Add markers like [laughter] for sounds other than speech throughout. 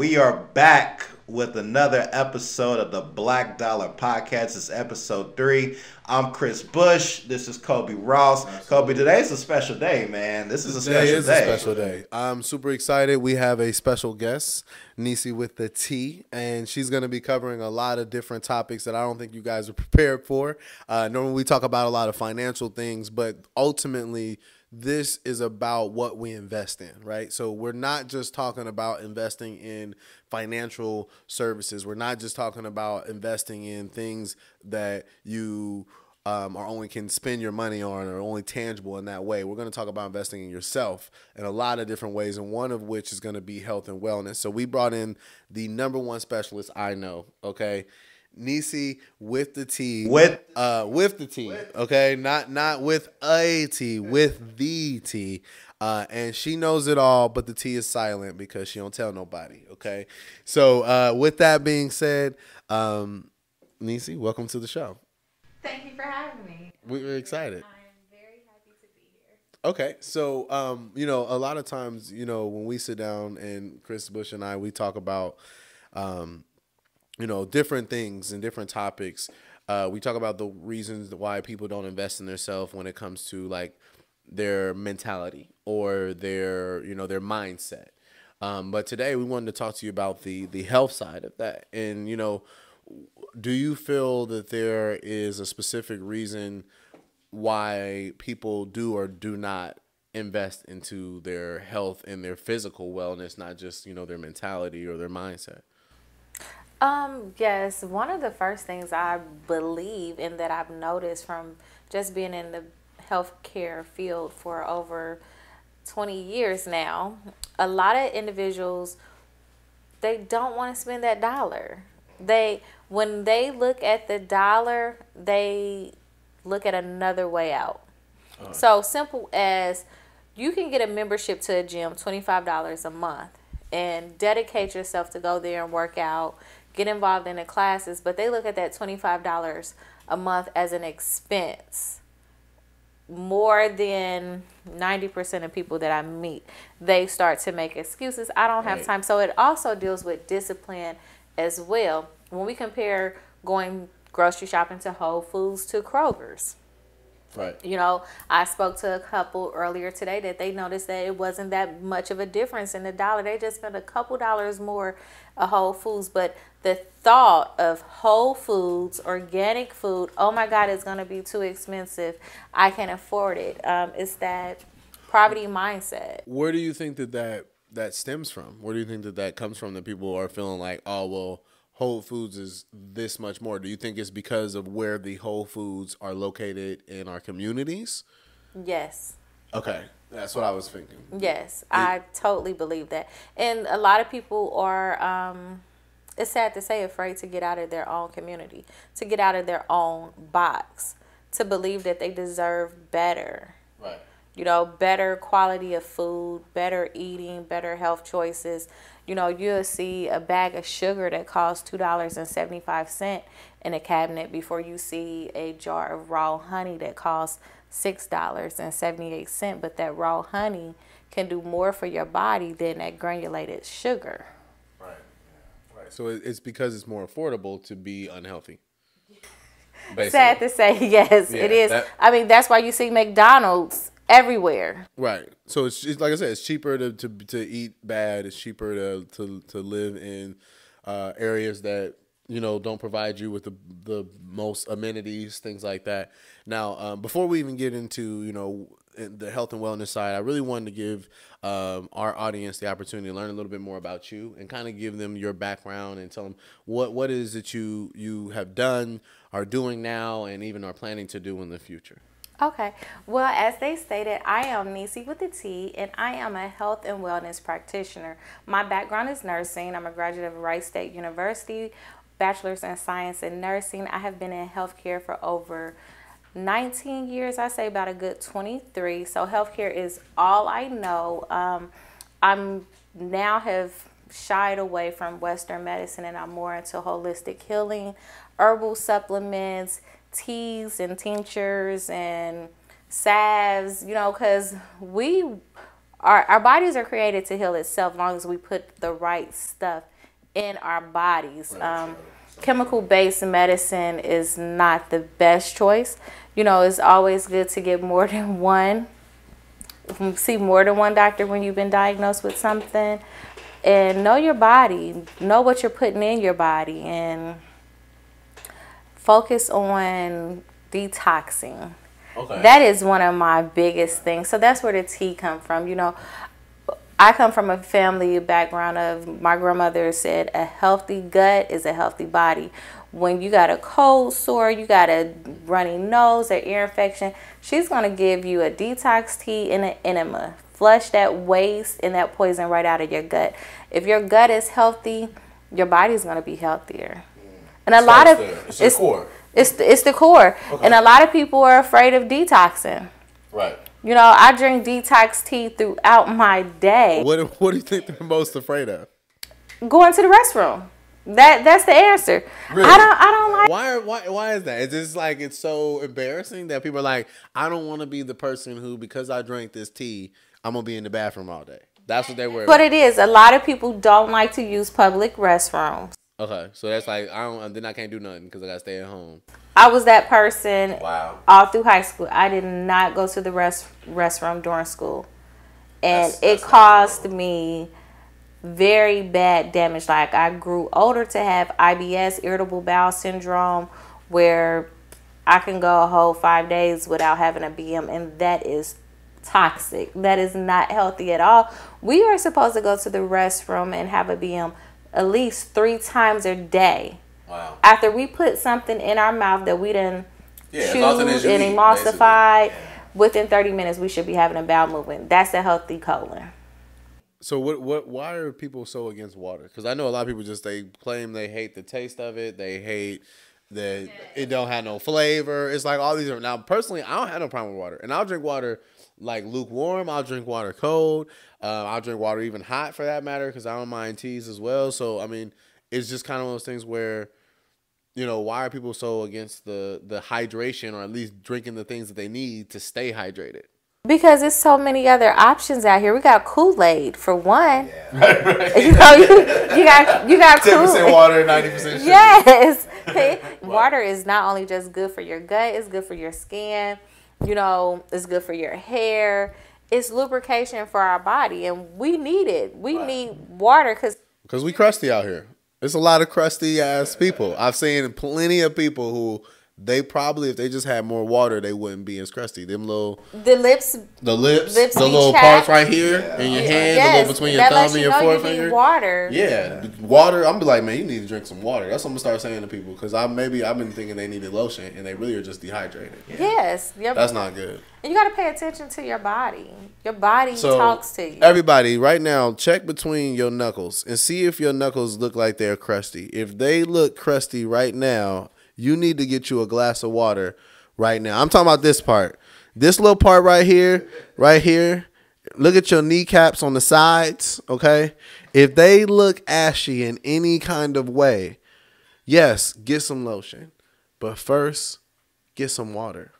right, all right. We are back with another episode of the Black Dollar Podcast. It's episode three. I'm Chris Bush. This is Kobe Ross. Kobe, today's a special day, man. This is a Today special is day. a special day. I'm super excited. We have a special guest, Nisi with the T, and she's going to be covering a lot of different topics that I don't think you guys are prepared for. Uh, normally, we talk about a lot of financial things, but ultimately, this is about what we invest in, right? So we're not just talking about investing in financial services. We're not just talking about investing in things that you um, or only can spend your money on or only tangible in that way. We're going to talk about investing in yourself in a lot of different ways, and one of which is going to be health and wellness. So we brought in the number one specialist I know, okay? Nisi with the T. With- uh with the T, okay? Not not with a T, with the T. Uh, and she knows it all, but the T is silent because she don't tell nobody. Okay, so uh, with that being said, um, Nisi, welcome to the show. Thank you for having me. We- We're excited. I'm very happy to be here. Okay, so um, you know, a lot of times, you know, when we sit down and Chris Bush and I, we talk about, um, you know, different things and different topics. Uh, we talk about the reasons why people don't invest in themselves when it comes to like their mentality or their, you know, their mindset. Um, but today we wanted to talk to you about the the health side of that, and you know, do you feel that there is a specific reason why people do or do not invest into their health and their physical wellness, not just you know their mentality or their mindset. Um, yes, one of the first things I believe and that I've noticed from just being in the healthcare field for over 20 years now, a lot of individuals they don't want to spend that dollar. They when they look at the dollar, they look at another way out. So simple as you can get a membership to a gym, $25 a month, and dedicate yourself to go there and work out, get involved in the classes, but they look at that $25 a month as an expense more than 90% of people that I meet, they start to make excuses. I don't have Right. time. So it also deals with discipline as well. When we compare going grocery shopping to Whole Foods to Kroger's, Right. you know, I spoke to a couple earlier today that they noticed that it wasn't that much of a difference in the dollar. They just spent a couple dollars more at Whole Foods, but the thought of Whole Foods, organic food, oh my God, it's going to be too expensive. I can't afford it. Um, it's that poverty mindset. Where do you think that that that stems from? Where do you think that that comes from? That people are feeling like, oh well, Whole Foods is this much more. Do you think it's because of where the Whole Foods are located in our communities? Yes. Okay, that's what I was thinking. Yes, I totally believe that. And a lot of people are, um, it's sad to say, afraid to get out of their own community, to get out of their own box, to believe that they deserve better. Right. You know, better quality of food, better eating, better health choices. You know, you'll see a bag of sugar that costs $2.75 in a cabinet before you see a jar of raw honey that costs $6.78. But that raw honey can do more for your body than that granulated sugar. Right. So it's because it's more affordable to be unhealthy. [laughs] Basically. Sad to say, [laughs] yes, Yeah, it is. that- I mean, that's why you see McDonald's everywhere. Right. So it's, it's like I said, it's cheaper to, to to eat bad. It's cheaper to to, to live in uh, areas that you know don't provide you with the the most amenities, things like that. Now, um, before we even get into you know the health and wellness side, I really wanted to give um, our audience the opportunity to learn a little bit more about you and kind of give them your background and tell them what what is that you you have done, are doing now, and even are planning to do in the future. Okay. Well, as they stated, I am Nisi with a T, and I am a health and wellness practitioner. My background is nursing. I'm a graduate of Wright State University, bachelor's in science and nursing. I have been in healthcare for over 19 years. I say about a good 23. So healthcare is all I know. Um, I'm now have shied away from Western medicine, and I'm more into holistic healing, herbal supplements teas and tinctures and salves, you know, because we our, our bodies are created to heal itself as long as we put the right stuff in our bodies. Um, chemical based medicine is not the best choice. You know, it's always good to get more [laughs] than one, see more than one doctor when you've been diagnosed with something. And know your body, know what you're putting in your body, and focus on detoxing. Okay. That is one of my biggest things. So that's where the tea come from. You know, I come from a family background of my grandmother said a healthy gut is a healthy body. When you got a cold sore, you got a runny nose, or ear infection, she's going to give you a detox tea and an enema. Flush that waste and that poison right out of your gut. If your gut is healthy, your body's going to be healthier. And a lot of it's, it's the core. It's the, it's the core. Okay. And a lot of people are afraid of detoxing. Right. You know, I drink detox tea throughout my day. What What do you think they're most afraid of? Going to the restroom. That that's the answer. Really? I don't I don't like. Why why why is that? It's just like it's so embarrassing that people are like, I don't want to be the person who because I drank this tea, I'm gonna be in the bathroom all day. That's what they were. But it is a lot of people don't like to use public restrooms. Okay, so that's like I don't. Then I can't do nothing because I gotta stay at home. I was that person. Wow. All through high school, I did not go to the rest restroom during school, and that's, that's it caused me very bad damage. Like I grew older to have IBS, irritable bowel syndrome, where I can go a whole five days without having a BM, and that is toxic. That is not healthy at all. We are supposed to go to the restroom and have a BM at least three times a day. Wow. After we put something in our mouth that we didn't yeah, chew and emulsified, yeah. within 30 minutes we should be having a bowel movement. That's a healthy colon. So what what why are people so against water? Because I know a lot of people just they claim they hate the taste of it. They hate that it don't have no flavor. It's like all these are now personally I don't have no problem with water. And I'll drink water like lukewarm. I'll drink water cold. Uh, I'll drink water even hot for that matter because I don't mind teas as well. So I mean, it's just kind of one of those things where, you know, why are people so against the the hydration or at least drinking the things that they need to stay hydrated? Because there's so many other options out here. We got Kool Aid for one. Yeah. [laughs] Right, right. [laughs] You know, you, you got you got [laughs] ten percent water, ninety percent sugar. Yes, water is not only just good for your gut; it's good for your skin you know, it's good for your hair. It's lubrication for our body, and we need it. We need water because because we crusty out here. There's a lot of crusty ass people. I've seen plenty of people who they probably if they just had more water they wouldn't be as crusty. Them little the lips, the lips, lips the little parts right here yeah. in your hand, yes, the little between your thumb and your forefinger. You water. Yeah, water. I'm be like, man, you need to drink some water. That's what I'm gonna start saying to people because I maybe I've been thinking they needed lotion and they really are just dehydrated. Yeah. Yes, yep. that's not good. And you got to pay attention to your body. Your body so, talks to you. Everybody, right now, check between your knuckles and see if your knuckles look like they're crusty. If they look crusty right now you need to get you a glass of water right now. I'm talking about this part. This little part right here, right here. Look at your kneecaps on the sides, okay? If they look ashy in any kind of way, yes, get some lotion. But first, get some water.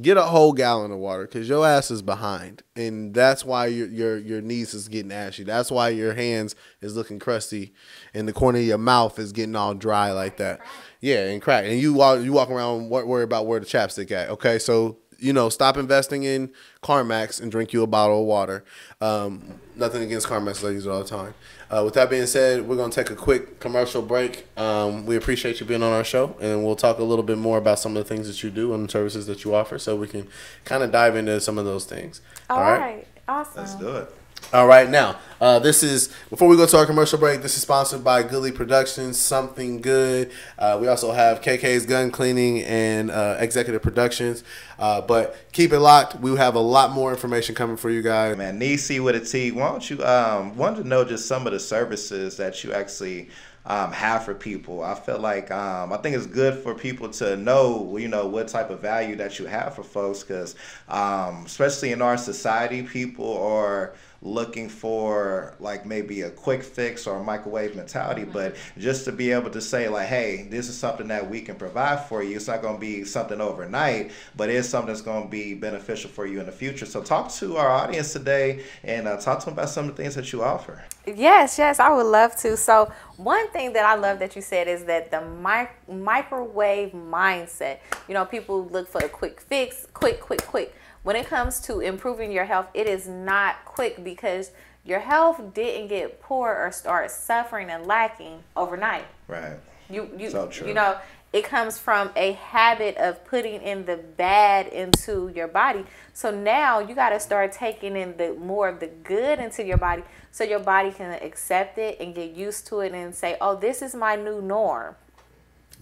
Get a whole gallon of water because your ass is behind, and that's why your your your knees is getting ashy. That's why your hands is looking crusty, and the corner of your mouth is getting all dry like that. Yeah, and crack. And you walk you walk around worry about where the chapstick at. Okay, so you know, stop investing in Carmex and drink you a bottle of water. Um, nothing against Carmex, I use it all the time. Uh, with that being said, we're gonna take a quick commercial break. Um, we appreciate you being on our show, and we'll talk a little bit more about some of the things that you do and the services that you offer, so we can kind of dive into some of those things. all, all right? right, awesome. Let's do it. All right, now uh, this is before we go to our commercial break. This is sponsored by Goodly Productions. Something good. Uh, we also have KK's Gun Cleaning and uh, Executive Productions. Uh, but keep it locked. We have a lot more information coming for you guys. Man, Nisi with a T. Why don't you um want to know just some of the services that you actually um, have for people. I feel like um, I think it's good for people to know, you know, what type of value that you have for folks, because um, especially in our society, people are looking for like maybe a quick fix or a microwave mentality, but just to be able to say like, hey, this is something that we can provide for you. It's not going to be something overnight, but it's something that's going to be beneficial for you in the future. So talk to our audience today and uh, talk to them about some of the things that you offer. Yes, yes, I would love to. So, one thing that I love that you said is that the mic- microwave mindset. You know, people look for a quick fix, quick, quick, quick. When it comes to improving your health, it is not quick because your health didn't get poor or start suffering and lacking overnight. Right. You you So true. you know, it comes from a habit of putting in the bad into your body. So now you got to start taking in the more of the good into your body so your body can accept it and get used to it and say, "Oh, this is my new norm."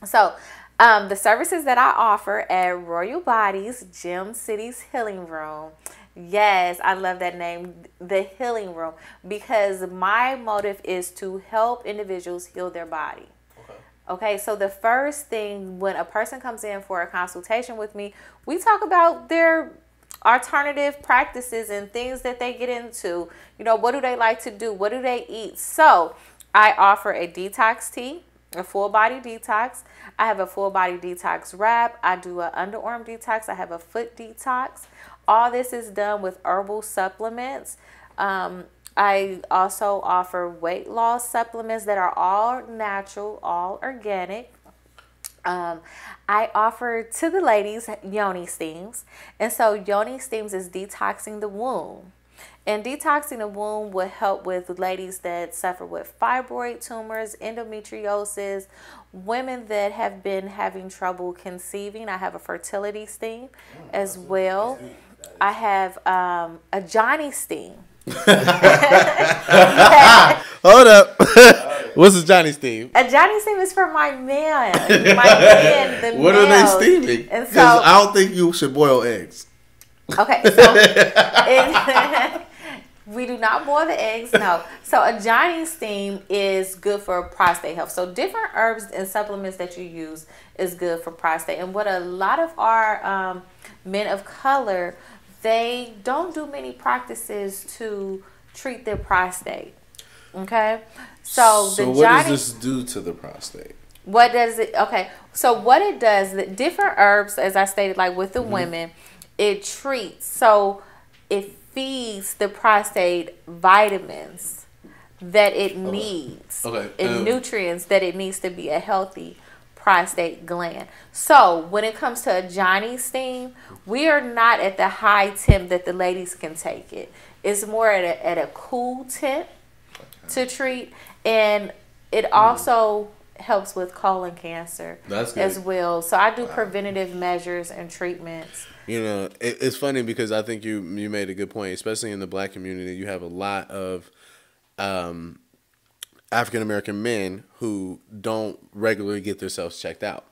So, um, the services that I offer at Royal Bodies Gym City's Healing Room. Yes, I love that name, the Healing Room, because my motive is to help individuals heal their body. Okay, so the first thing when a person comes in for a consultation with me, we talk about their alternative practices and things that they get into. You know, what do they like to do? What do they eat? So, I offer a detox tea, a full body detox. I have a full body detox wrap. I do an underarm detox. I have a foot detox. All this is done with herbal supplements. Um, I also offer weight loss supplements that are all natural, all organic. Um, I offer to the ladies yoni steams. And so yoni steams is detoxing the womb. And detoxing the womb will help with ladies that suffer with fibroid tumors, endometriosis, women that have been having trouble conceiving. I have a fertility steam as well. I have um, a Johnny steam. [laughs] [laughs] Hold up. [laughs] What's the Johnny steam? A Johnny steam is for my man. My man, the What are they steaming? And 'Cause so, I don't think you should boil eggs. Okay, so it, we do not boil the eggs. No. So a Johnny steam is good for prostate health. So different herbs and supplements that you use is good for prostate. And what a lot of our um, men of color, they don't do many practices to treat their prostate. Okay. So, so the what Johnny does this do to the prostate? what does it? Okay, so what it does, the different herbs, as I stated, like with the Mm-hmm. women, it treats. So it feeds the prostate vitamins that it needs Okay, and um, nutrients that it needs to be a healthy prostate gland. So when it comes to a Johnny steam, we are not at the high temp that the ladies can take it. It's more at a, at a cool temp to treat, and it also helps with colon cancer That's as well. So I do preventative measures and treatments. You know, it, it's funny because I think you you made a good point, especially in the black community. You have a lot of um, African American men who don't regularly get themselves checked out.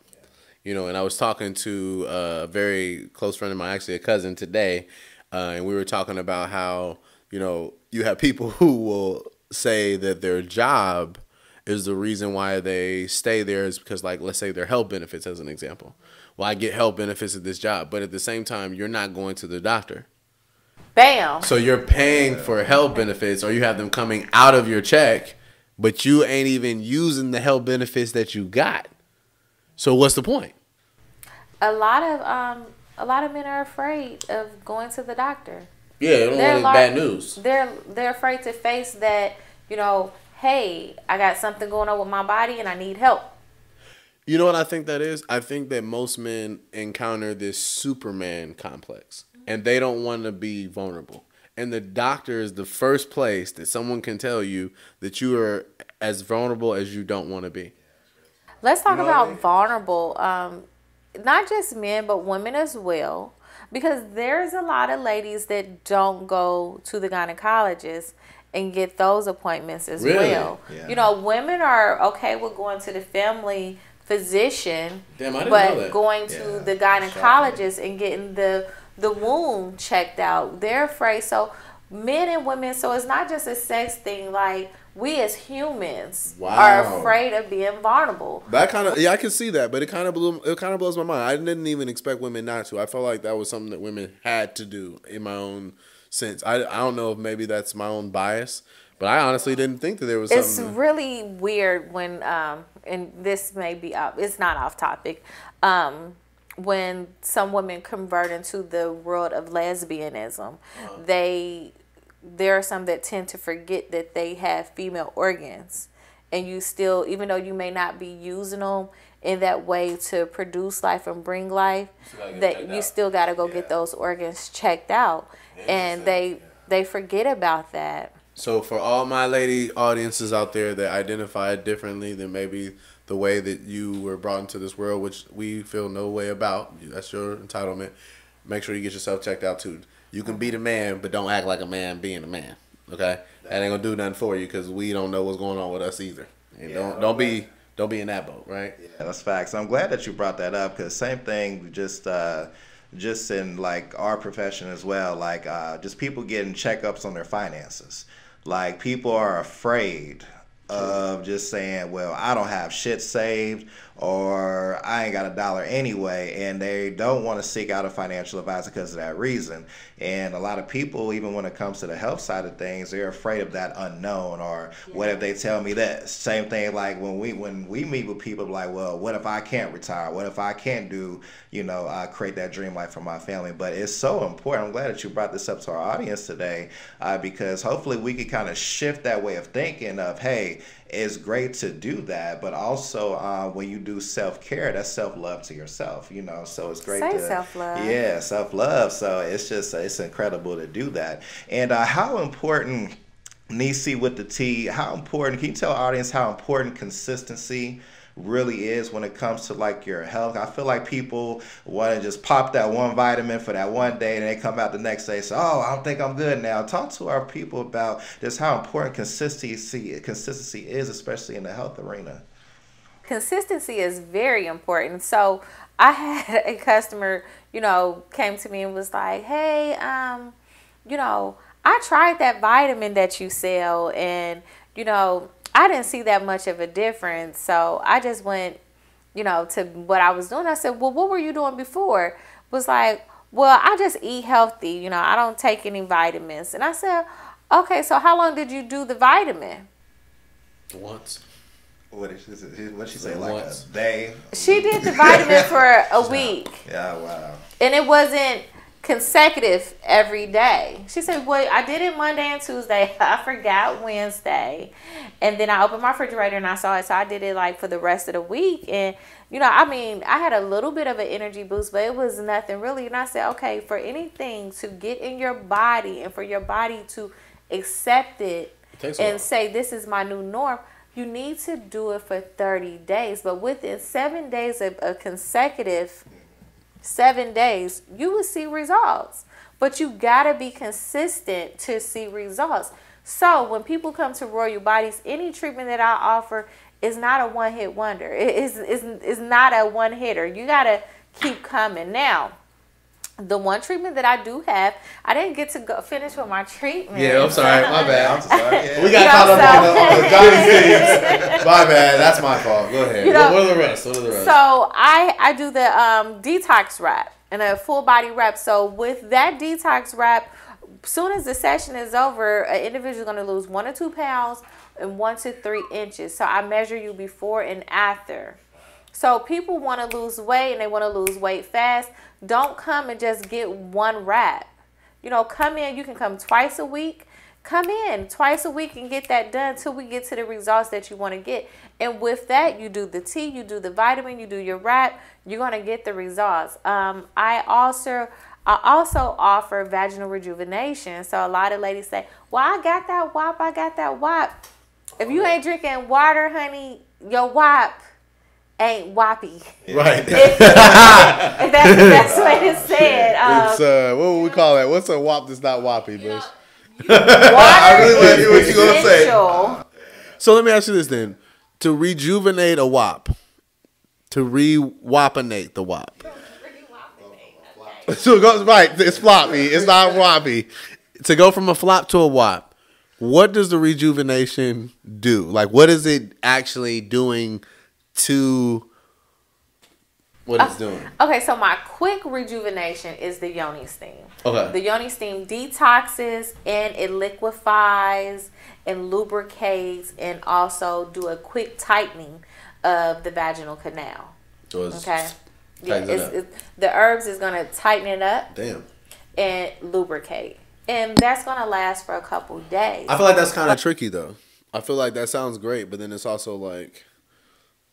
You know, and I was talking to a very close friend of mine, actually a cousin today, uh, and we were talking about how you know you have people [laughs] who will say that their job is the reason why they stay there is because like let's say their health benefits as an example. Well, I get health benefits at this job, but at the same time you're not going to the doctor. Bam. So you're paying for health benefits or you have them coming out of your check, but you ain't even using the health benefits that you got. So what's the point? A lot of um a lot of men are afraid of going to the doctor. Yeah, they don't They're want bad news. They're they're afraid to face that, you know, hey, I got something going on with my body and I need help. You know what I think that is? I think that most men encounter this Superman complex and they don't want to be vulnerable. And the doctor is the first place that someone can tell you that you are as vulnerable as you don't want to be. Let's talk know what I about mean? vulnerable, um, not just men, but women as well. Because there's a lot of ladies that don't go to the gynecologist and get those appointments as Really? well. Yeah. You know, women are okay with going to the family physician, Damn, I didn't but know that. going to Yeah. the gynecologist and getting the the womb checked out. They're afraid. So men and women. So it's not just a sex thing. Like we as humans Wow. are afraid of being vulnerable. That kind of yeah, I can see that, but it kind of blew it kind of blows my mind. I didn't even expect women not to. I felt like that was something that women had to do in my own sense. I, I don't know if maybe that's my own bias, but I honestly didn't think that there was It's really weird when, um, and this may be up. it's not off topic, um, when some women convert into the world of lesbianism, they, there are some that tend to forget that they have female organs. And you still, even though you may not be using them in that way to produce life and bring life, gotta that you out. still got to go Yeah. get those organs checked out. And they, they forget about that. So for all my lady audiences out there that identify differently than maybe the way that you were brought into this world, which we feel no way about, that's your entitlement. Make sure you get yourself checked out too. You can be the man, but don't act like a man being a man. Okay, that ain't gonna do nothing for you because we don't know what's going on with us either. And Yeah, don't don't be don't be in that boat, right? Yeah, that's facts. I'm glad that you brought that up because same thing, just uh, just in like our profession as well. Like uh, just people getting checkups on their finances. Like people are afraid of just saying, "Well, I don't have shit saved." Or I ain't got a dollar anyway, and they don't want to seek out a financial advisor because of that reason. And a lot of people, even when it comes to the health side of things, they're afraid of that unknown. Or what if they tell me this? Same thing like when we when we meet with people, like, well, what if I can't retire? What if I can't do, you know, uh, create that dream life for my family? But it's so important. I'm glad that you brought this up to our audience today, uh, because hopefully we can kind of shift that way of thinking of, hey, it's great to do that, but also uh, when you do self care, that's self love to yourself, you know. So it's great Say to self-love. Yeah, self love. So it's just it's incredible to do that. And uh, how important, Nisi with the T, how important? Can you tell our audience how important consistency? Really is when it comes to like your health. I feel like people want to just pop that one vitamin for that one day and they come out the next day say, "Oh, I don't think I'm good now." Talk to our people about just how important consistency consistency is, especially in the health arena. consistency is very important. So I had [laughs] a customer, you know, came to me and was like, "Hey, um, you know, I tried that vitamin that you sell, and you know, I didn't see that much of a difference. So I just went, you know, to what I was doing. I said, "Well, what were you doing before?" Was like, "Well, I just eat healthy. You know, I don't take any vitamins." And I said, "Okay, so how long did you do the vitamin?" Once. What did she, what she say? Like Once. a day? She did the vitamin for a [laughs] week. Yeah, wow. and it wasn't consecutive every day. She said, "Well, I did it Monday and Tuesday. [laughs] I forgot Wednesday, and then I opened my refrigerator and I saw it. So I did it like for the rest of the week. And you know, I mean, I had a little bit of an energy boost, but it was nothing really. And I said, okay, for anything to get in your body and for your body to accept it and say this is my new norm." You need to do it for 30 days, but within seven days of a consecutive seven days, you will see results. But you gotta be consistent to see results. So when people come to Royal Bodies, any treatment that I offer is not a one hit wonder. It is is is not a one hitter. You gotta keep coming. Now, the one treatment that I do have, I didn't get to go finish with my treatment. Yeah, I'm sorry. My [laughs] I'm bad. so sorry. [laughs] Yeah. We got You caught know, up on so- the, on the [laughs] Johnny Sins. My bad. That's my fault. Go ahead. You what, know- what are the rest? What are the rest? So I I do the um, detox wrap and a full body wrap. So with that detox wrap, soon as the session is over, an individual is going to lose one or two pounds and one to three inches. So I measure you before and after. So people want to lose weight and they want to lose weight fast. Don't come and just get one wrap. You know, come in. You can come twice a week. Come in twice a week and get that done till we get to the results that you want to get. And with that, you do the tea, you do the vitamin, you do your wrap. You're gonna get the results. Um, I also I also offer vaginal rejuvenation. So a lot of ladies say, "Well, I got that WAP. I got that WAP." If you ain't drinking water, honey, your WAP ain't wappy. right. [laughs] If that's the [laughs] best way to say it. Um, it's uh, what would we call that? What's a wop that's not woppy, Bush? water really wanna hear what you gonna say. essential. So let me ask you this then: to rejuvenate a wop, to re-wapinate the wop. So it goes right. It's floppy. It's not [laughs] woppy. To go from a flop to a wop, what does the rejuvenation do? Like, what is it actually doing to what it's doing? Okay, so my quick rejuvenation is the yoni steam. Okay. The yoni steam detoxes and it liquefies and lubricates and also do a quick tightening of the vaginal canal. So Okay. Yeah, it's, it's, the herbs is gonna tighten it up Damn. and lubricate, and that's gonna last for a couple days. I feel like that's kind of tricky though. I feel like that sounds great, but then it's also like,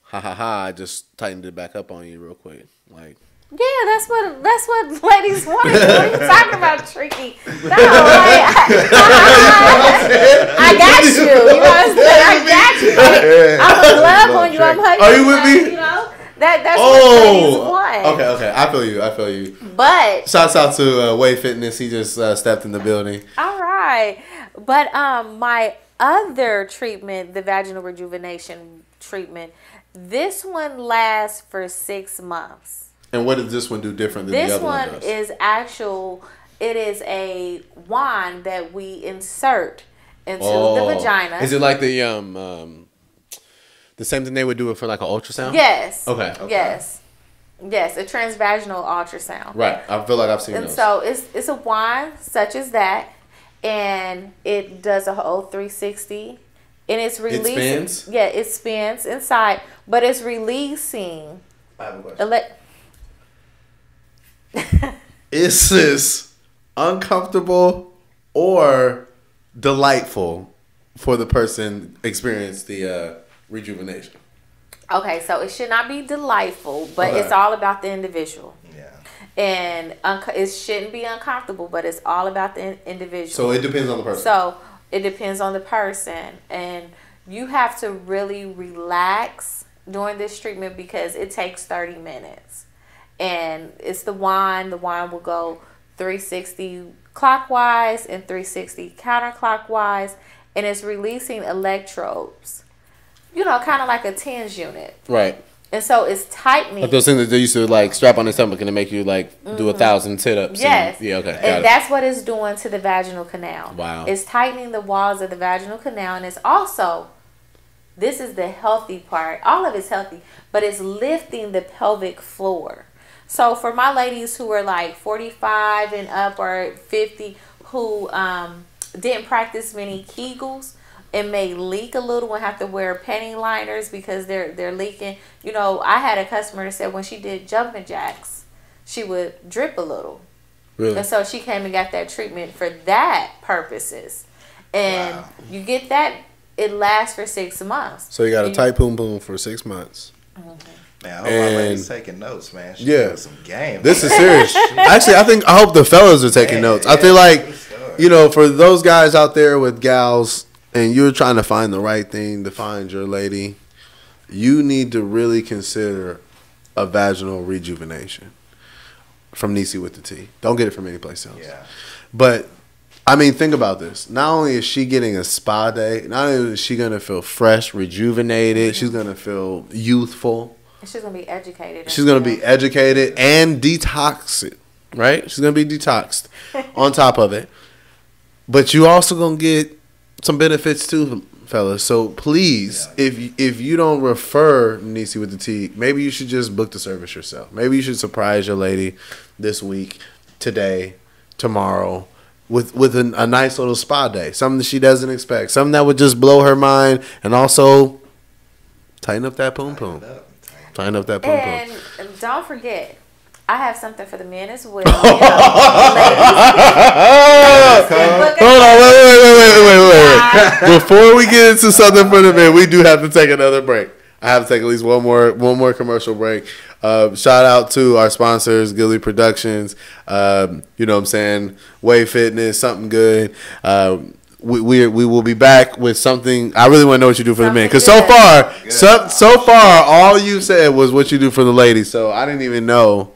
ha ha ha! I just tightened it back up on you real quick. Like, Yeah, that's what that's what ladies want. What are you [laughs] talking about, tricky? No, like, I, [laughs] I got you. You know what I'm saying? I got you. [laughs] Like, I'm a glove on you. I'm hugging Are you with me? You know that that's what ladies want. Oh, okay, okay. I feel you. I feel you. But Shouts out to uh, Way Fitness. He just uh, stepped in the building. all right, but um, my other treatment, the vaginal rejuvenation treatment, this one lasts for six months. And what does this one do different than the other one, This one does? is actual. It is a wand that we insert into the vagina. Oh. Is it like the um, um the same thing they would do it for like an ultrasound? Yes. Okay. okay. Yes. Yes, a transvaginal ultrasound. Right. I feel like I've seen And those. so it's it's a wand such as that, and it does a whole 360, and it's releasing. spins? Yeah, it spins inside, but it's releasing. I have a question. Ele- [laughs] Is this uncomfortable or delightful for the person experience the uh, rejuvenation? okay, so it should not be delightful, but Okay. it's all about the individual. Yeah. and unco- it shouldn't be uncomfortable, but it's all about the in- individual. So it depends on the person. So it depends on the person, and you have to really relax during this treatment because it takes thirty minutes, and it's the wine. The wine will go three sixty clockwise and three sixty counterclockwise, and it's releasing electrodes. You know, kind of like a TENS unit, right. And so it's tightening. Like those things that they used to like strap on their stomach and it make you like do a thousand sit ups. Mm-hmm. Yes. yeah. Okay. And it. that's what it's doing to the vaginal canal. Wow. It's tightening the walls of the vaginal canal, and it's also, this is the healthy part. All of it's healthy, but it's lifting the pelvic floor. So for my ladies who are like 45 and up or 50 who um, didn't practice many Kegels, and may leak a little and have to wear panty liners because they're they're leaking. You know, I had a customer that said when she did jumping jacks, she would drip a little. really. And so she came and got that treatment for that purposes. And Wow. you get that, it lasts for six months. So you got a tight poom poom for six months. Mm-hmm. Man, I hope my lady's taking notes, man. She Yeah. some game. This is serious. [laughs] Actually, I think I hope the fellas are taking Yeah, notes. I yeah, feel like sure. you know, for those guys out there with gals and you're trying to find the right thing to find your lady, you need to really consider a vaginal rejuvenation from Nisi with the T. Don't get it from any place else. Yeah. But I mean, think about this. Not only is she getting a spa day, not only is she gonna feel fresh, rejuvenated, she's gonna feel youthful. And she's going to be educated. She's gonna be educated and detoxed, right? She's gonna be detoxed [laughs] on top of it. But you also gonna get some benefits too, fellas. So please, if you, if you don't refer Nisi with the T, maybe you should just book the service yourself. Maybe you should surprise your lady this week, today, tomorrow. With with a, a nice little spa day, something that she doesn't expect, something that would just blow her mind, and also tighten up that poom poom, tighten up that poom poom. And and don't forget, I have something for the men as well. [laughs] You know. Hold on, wait, wait, wait, wait, wait, wait, wait. Before we get into something for the men, we do have to take another break. I have to take at least one more one more commercial break. Uh, shout out to our sponsors, Gilly Productions. Um, you know what I'm saying? Way Fitness, something good. Um, we, we we will be back with something. I really want to know what you do for the men because so far, good. so so far, all you said was what you do for the ladies. So I didn't even know.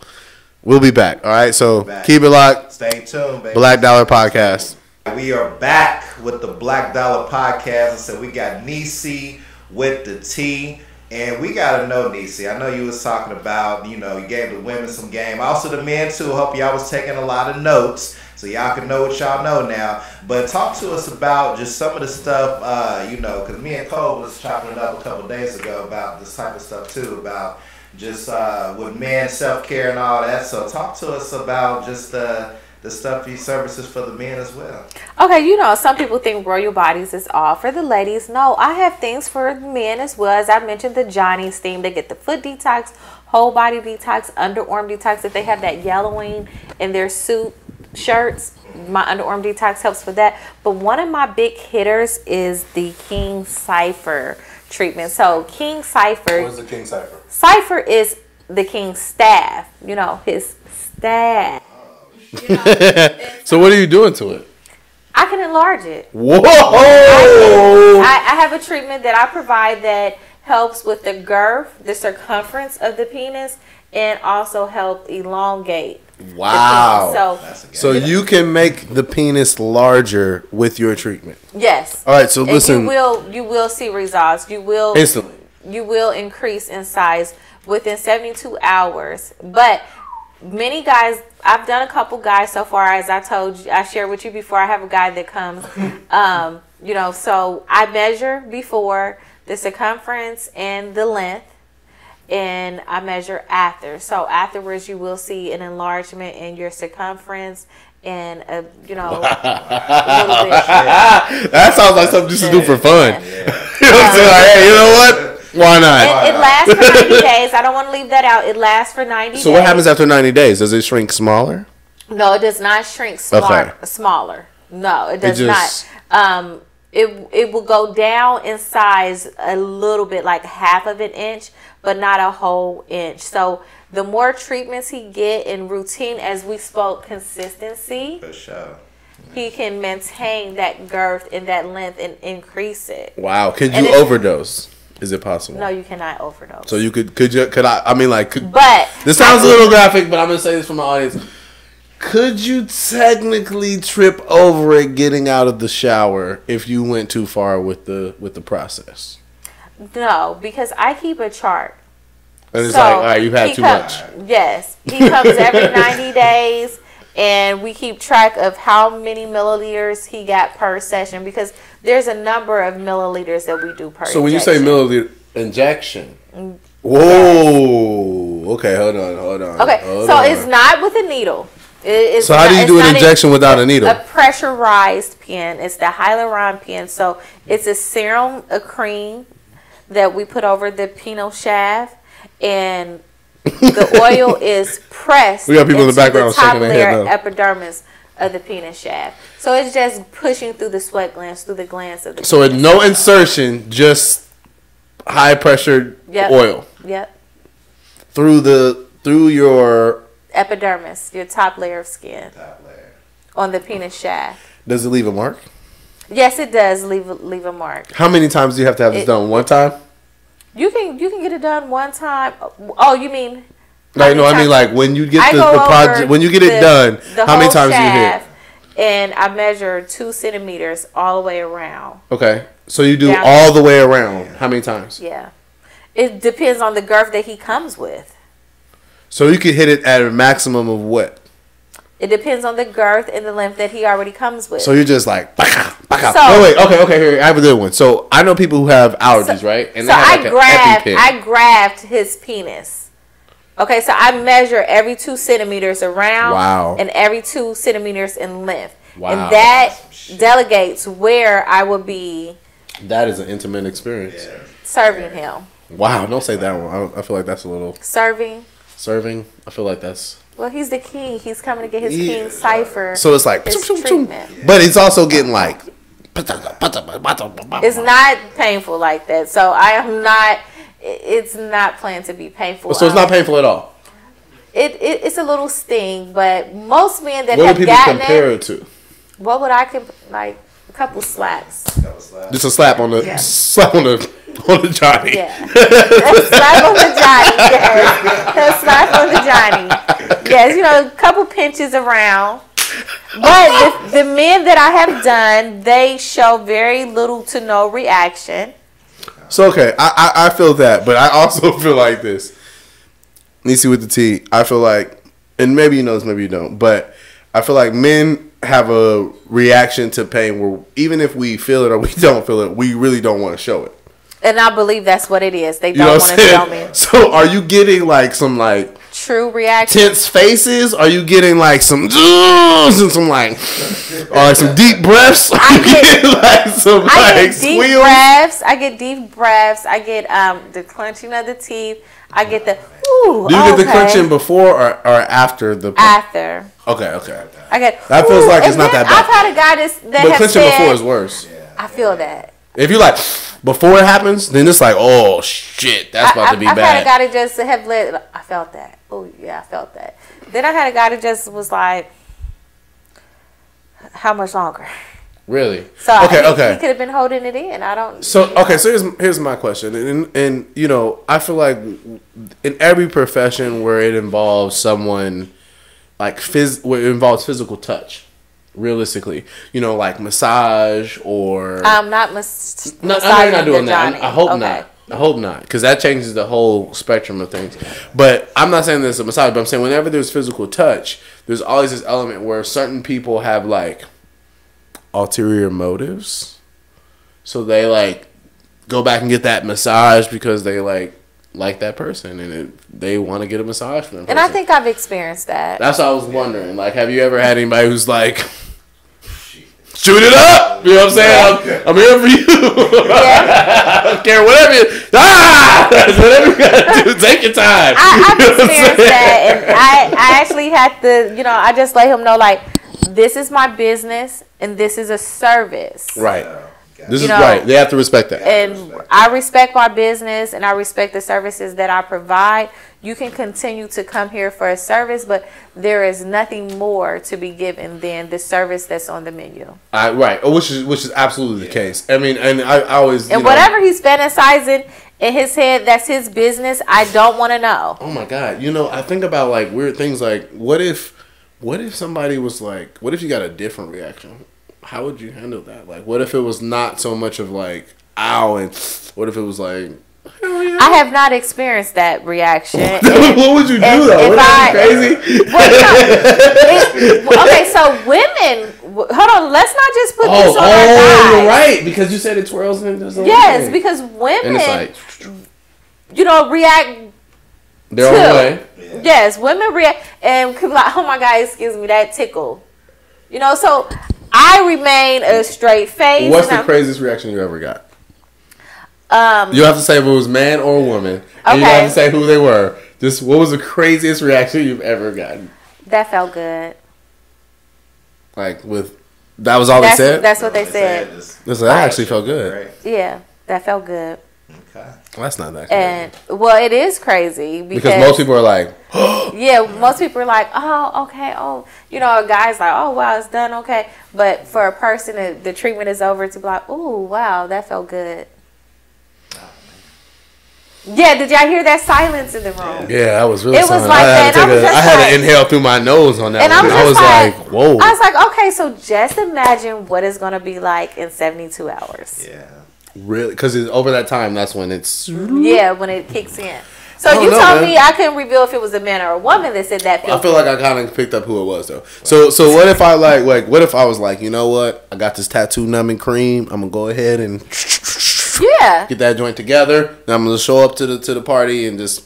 We'll be back. All right. So Back. keep it locked. Stay tuned, baby. Black Dollar Podcast. We are back with the Black Dollar Podcast. I said we got Nisi with the T. And we gotta know, Nisi. I know you was talking about, you know, you gave the women some game. Also the men too. Hope y'all was taking a lot of notes. So y'all can know what y'all know now. But talk to us about just some of the stuff, uh, you know, because me and Cole was chopping it up a couple days ago about this type of stuff too, about just uh, with men self care and all that. So talk to us about just the the stuff these services for the men as well. Okay, you know, some people think Royal Bodies is all for the ladies. No, I have things for men as well. As I mentioned, the Johnny steam. They get the foot detox, whole body detox, underarm detox. If they have that yellowing in their suit shirts, my underarm detox helps with that. But one of my big hitters is the King Cipher treatment. So King Cipher. What is the King Cipher? Cipher is the King's staff. You know his staff. [laughs] So what are you doing to it? I can enlarge it. Whoa! I, I have a treatment that I provide that helps with the girth, the circumference of the penis, and also help elongate. The penis. Wow. So That's a good So you can make the penis larger with your treatment. yes. All right. So And listen, you will you will see results. You will instantly. you will increase in size within 72 hours. But many guys, I've done a couple guys so far, as I told you, I shared with you before. I have a guy that comes, [laughs] um, you know, so I measure before the circumference and the length. And I measure after. So afterwards, you will see an enlargement in your circumference and a, you know, [laughs] a bit. [laughs] that sounds like something just to do for fun. [laughs] you know what I'm saying? Like, hey, you know what? Why not? It, it lasts for 90 days. I don't want to leave that out. It lasts for 90 days. So what happens after 90 days? Does it shrink smaller? No, it does not shrink smaller. Okay. Smaller. No, it does just- not. Um, it it will go down in size a little bit, like half of an inch, but not a whole inch. So the more treatments he get in routine, as we spoke, consistency, for sure. he can maintain that girth and that length and increase it. Wow. Could you it- overdose? Is it possible? No, you cannot overdose. So you could could you could I I mean like could, but this sounds a little graphic, but I'm gonna say this for my audience. Could you technically trip over it getting out of the shower if you went too far with the with the process? No, because I keep a chart. And it's So, like, all right, you've had too much. Yes, he [laughs] comes every 90 days, and we keep track of how many milliliters he got per session because there's a number of milliliters that we do per. So when you say milliliter injection, Mm. whoa, okay, hold on, hold on. okay, hold so on. it's not with a needle. It- it's So how do you do an injection without a needle? A pressurized pen. It's the hyaluron pen. So it's a serum, a cream that we put over the penile shaft, and the oil [laughs] is pressed. We got people in the into background top shaking their head layer now. epidermis of the penis shaft. So it's just pushing through the sweat glands, through the glands of the. So with penis. no insertion, just high pressure Yep. oil Yep. through the through your. Epidermis, your top layer of skin Top layer. on the penis shaft. Does it leave a mark? Yes, it does leave a, leave a mark. How many times do you have to have this It- done? One time? You can you can get it done one time. Oh, you mean Like no, I mean like when you get the, the project when you get it done. How many times do you hit? And I measure two centimeters all the way around. Okay, so you do Down. all the way around. How many times? Yeah, it depends on the girth that he comes with. So you could hit it at a maximum of what? It depends on the girth and the length that he already comes with. So you're just like, baka, baka. So- no, wait, okay, okay, here, I have a good one. So I know people who have allergies, right? And so I an grabbed EpiPen. I grabbed his penis. Okay, so I measure every two centimeters around Wow. and every two centimeters in length. Wow. And that delegates where I will be that is an intimate experience. serving him. Wow, don't say that one. I, I feel like that's a little Serving. serving. I feel like that's Well, he's the king. He's coming to get his Yeah. king cipher. so it's like, It's chum, chum, chum. treatment. but it's also getting like, It's not painful like that. So I am not. It's not planned to be painful. so it's not Um, painful at all. It, it it's a little sting, but most men that What do have people gotten compare it, it to? what would I comp- like? A couple slaps. That was loud. Just a slap on the Yeah. [laughs] slap on the on the Johnny. Yeah. slap on the Johnny. Yes. A slap on the Johnny. Yes, you know, a couple pinches around. But the, the men that I have done, they show very little to no reaction. So okay, I, I I feel that, but I also [laughs] feel like this. Nisi with the T. I feel like, and maybe you know this, maybe you don't, but I feel like men have a reaction to pain where even if we feel it or we [laughs] don't feel it, we really don't want to show it. And I believe that's what it is. They don't what want to tell me [laughs] So are you getting like some like true reaction. tense faces? Are you getting like some and some like or like some deep breaths? I you get- [laughs] like some I like get deep squeals? breaths. I get deep breaths. I get um the clenching of the teeth. I get the ooh. Do you get the clenching before or, or after the after? Okay, okay. I get That feels ooh, like it's not that bad. I've had a guy that's, that But clenching said, before is worse. I feel that. If you like before it happens, then it's like, oh shit, that's about I, to be I've had a bad. guy that just have let. I felt that. Oh yeah, I felt that. Then I had a guy that just was like, "How much longer?" Really? So okay, think okay. he could have been holding it in. I don't. So okay, so here's here's my question, and and you know I feel like in every profession where it involves someone like phys, where it involves physical touch, realistically, you know, like massage or I'm not mas- no, I know you're not doing that. I, I hope Okay. not. I hope not, because that changes the whole spectrum of things. But I'm not saying this is a massage, but I'm saying whenever there's physical touch, there's always this element where certain people have like ulterior motives, so they like go back and get that massage because they like like that person and it, they want to get a massage from them. And I think I've experienced that. That's what I was wondering. Like, have you ever had anybody who's like, shoot it up? You know what I'm saying? I'm, I'm here for you. yeah. [laughs] I don't care whatever you ah whatever you gotta do. [laughs] Take your time. I, I've You know what I'm experienced that, and I, I actually had to, you know, I just let him know like, this is my business and this is a service, Right. This You is know, right. They have to respect that. and I respect my business and I respect the services that I provide. You can continue to come here for a service, but there is nothing more to be given than the service that's on the menu. I, right. Oh, Which is which is absolutely the case. I mean, and I, I always you And know- whatever he's fantasizing in his head, that's his business. I don't want to know. Oh my god! You know, I think about like weird things. Like, what if, what if somebody was like, what if you got a different reaction? How would you handle that? Like, what if it was not so much of like, ow, and what if it was like, hell yeah? I have not experienced that reaction. [laughs] What would you do if- though? if Would that be I- crazy? [laughs] Well, no, it- [laughs] okay, so women, hold on, let's not just put oh, this on oh, our guys. you're right because you said it twirls and does the whole Yes, thing. because women, like you know, react. their own Two. way. Yes, women react and could be like, "Oh my God, excuse me, that tickle." You know, so I remain a straight face. What's the I'm- craziest reaction you ever got? Um, You have to say if it was man or woman. And you have to say who they were. Just what was the craziest reaction you've ever gotten? that felt good. Like with that was all That's they said. that's what they said. It's- Listen, I actually felt good. Right. Yeah, that felt good. Okay. Well, that's not that crazy. And well, it is crazy because, because most people are like, [gasps] yeah, most people are like, oh, okay, oh, you know, a guy's like, oh, wow, it's done, okay. But for a person, the, the treatment is over to be like, oh, wow, that felt good. Yeah, did y'all hear that silence in the room? yeah, that was really. It was like I had that, to, I was a, just I had like- to inhale through my nose on that And I one. was I was like, like, whoa. I was like, okay, so just imagine what it's gonna be like in seventy two hours. Yeah. Really? Because over that time, that's when it's. Yeah, when it kicks in. So you know, told man. me I couldn't reveal if it was a man or a woman that said that. I feel like I kind of picked up who it was though. So so what if I like like what if I was like you know what I got this tattoo numbing cream I'm gonna go ahead and yeah. get that joint together. Then I'm gonna show up to the to the party and just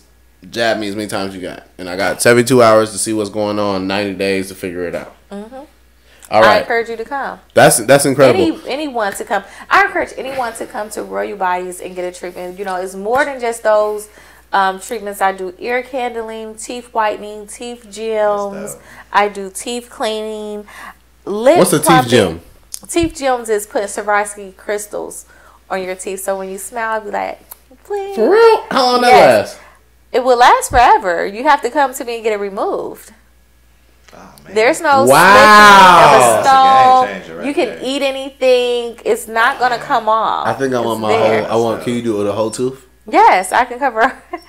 jab me as many times you got. And I got 72 hours to see what's going on, 90 days to figure it out. Mm-hmm. All I encourage you to come. that's that's incredible. Any anyone to come. I encourage anyone to come to Royal Bodies and get a treatment. You know, it's more than just those um, treatments. I do ear candling, teeth whitening, teeth gems. I do teeth cleaning. Lip What's a teeth gem? Teeth gems is putting Swarovski crystals on your teeth, so when you smile, be like, please. For real? How long that Yes. last? It will last forever. You have to come to me and get it removed. Oh, man. There's no Wow. of a a stone. right you can there. eat anything. It's not gonna come off. I think I want It's my there. whole. I want. Can you do it a whole tooth? Yes, I can cover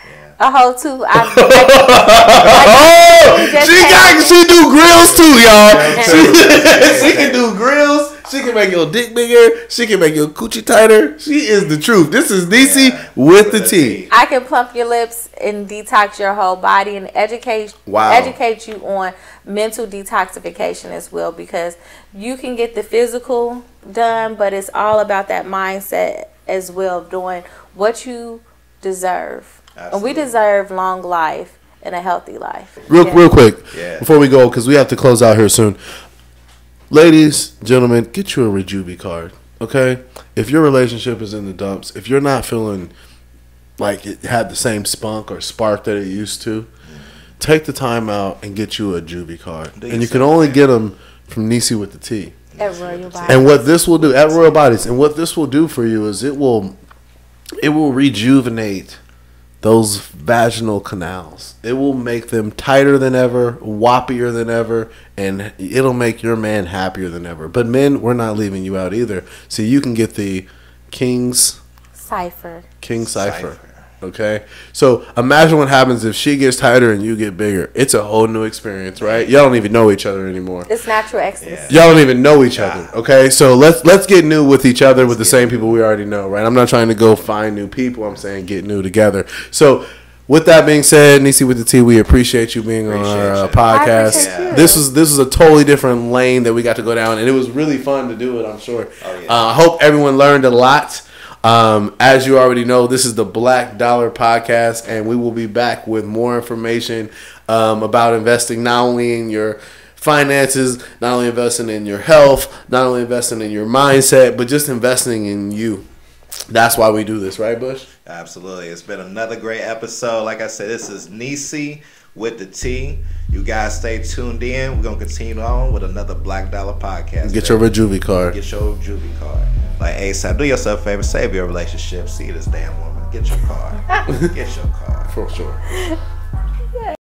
[laughs] a whole tooth. I, [laughs] [laughs] oh, just she got. She do grills too, y'all. She, she can do grills. She She can make your dick bigger. She can make your coochie tighter. She is the truth. This is DC Yeah, with the with T. T. I can plump your lips and detox your whole body and educate Wow. educate you on mental detoxification as well because you can get the physical done, but it's all about that mindset as well of doing what you deserve. And we deserve long life and a healthy life. Real, Yeah. real quick, Yeah. before we go, because we have to close out here soon. Ladies, gentlemen, get you a Rejuvi card, okay? If your relationship is in the dumps, if you're not feeling like it had the same spunk or spark that it used to, take the time out and get you a Juvie card. And you can only get them from Nisi with the T. At Royal Body. And what this will do at Royal Bodies, and what this will do for you is it will, it will rejuvenate those vaginal canals. It will make them tighter than ever, whoppier than ever, and it'll make your man happier than ever. But men, we're not leaving you out either. So you can get the King's Cipher. King Cipher. Cipher. Okay, so imagine what happens if she gets tighter and you get bigger. It's a whole new experience, right? Y'all don't even know each other anymore. It's natural ecstasy. Y'all don't even know each other. Okay, so let's let's get new with each other with the same people we already know, right? I'm not trying to go find new people. I'm saying get new together. So. With that being said, Nisi with the T, we appreciate you being on our uh, podcast. I. This was this was a totally different lane that we got to go down, and it was really fun to do it. I'm sure. Oh, yeah. uh, I hope everyone learned a lot. Um, as you already know, this is the Black Dollar Podcast, and we will be back with more information um, about investing not only in your finances, not only investing in your health, not only investing in your mindset, but just investing in you. That's why we do this, right, Bush? Absolutely. It's been another great episode. Like I said, this is Nisi with the T. You guys stay tuned in. We're going to continue on with another Black Dollar podcast. Get your Rejuvi card. Get your Juvie card. Like ASAP, do yourself a favor. Save your relationship. See this damn woman. Get your card. [laughs] Get your card. For sure.